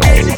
Bye.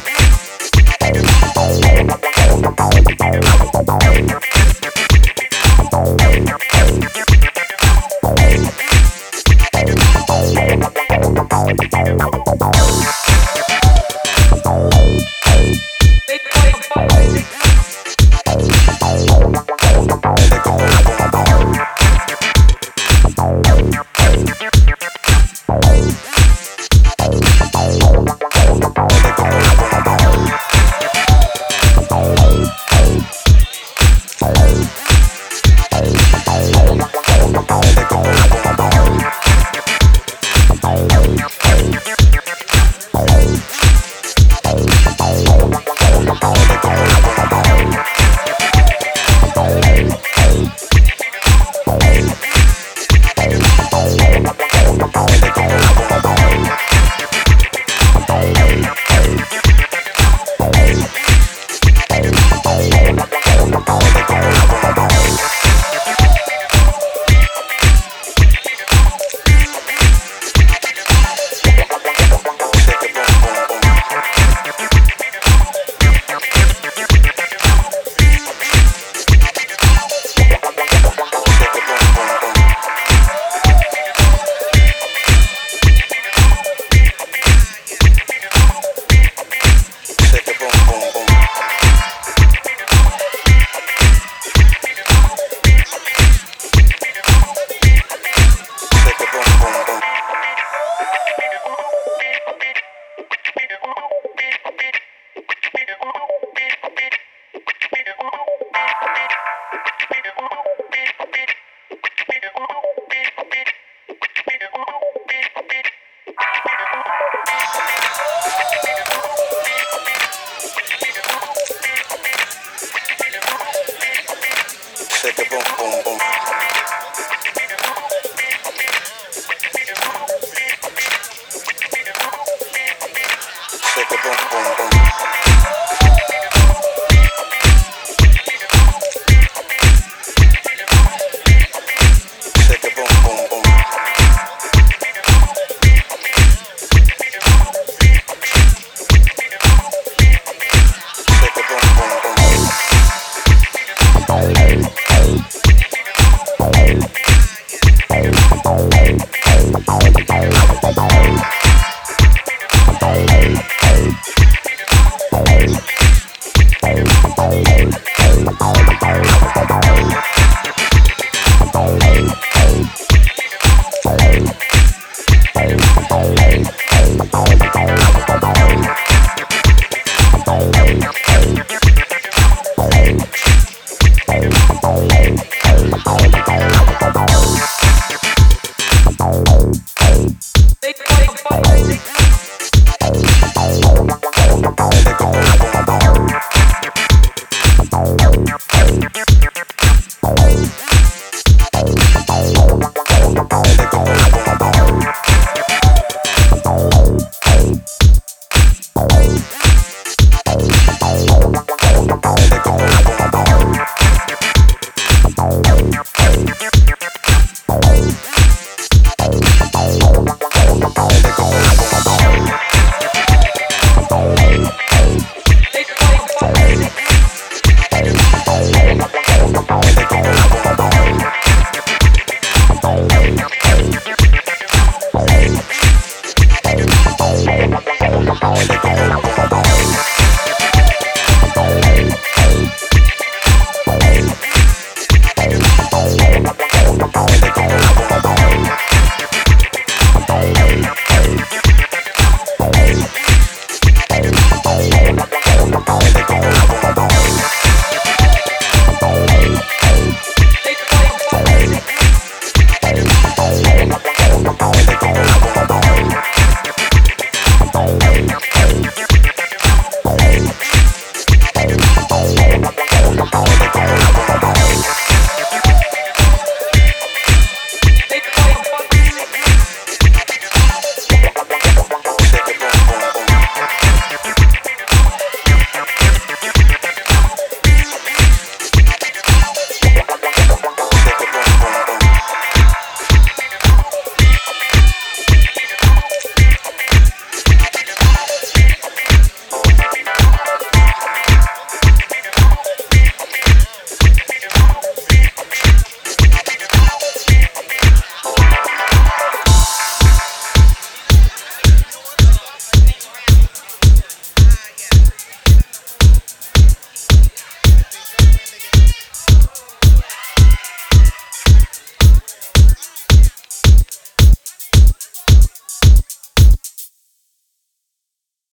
Boom.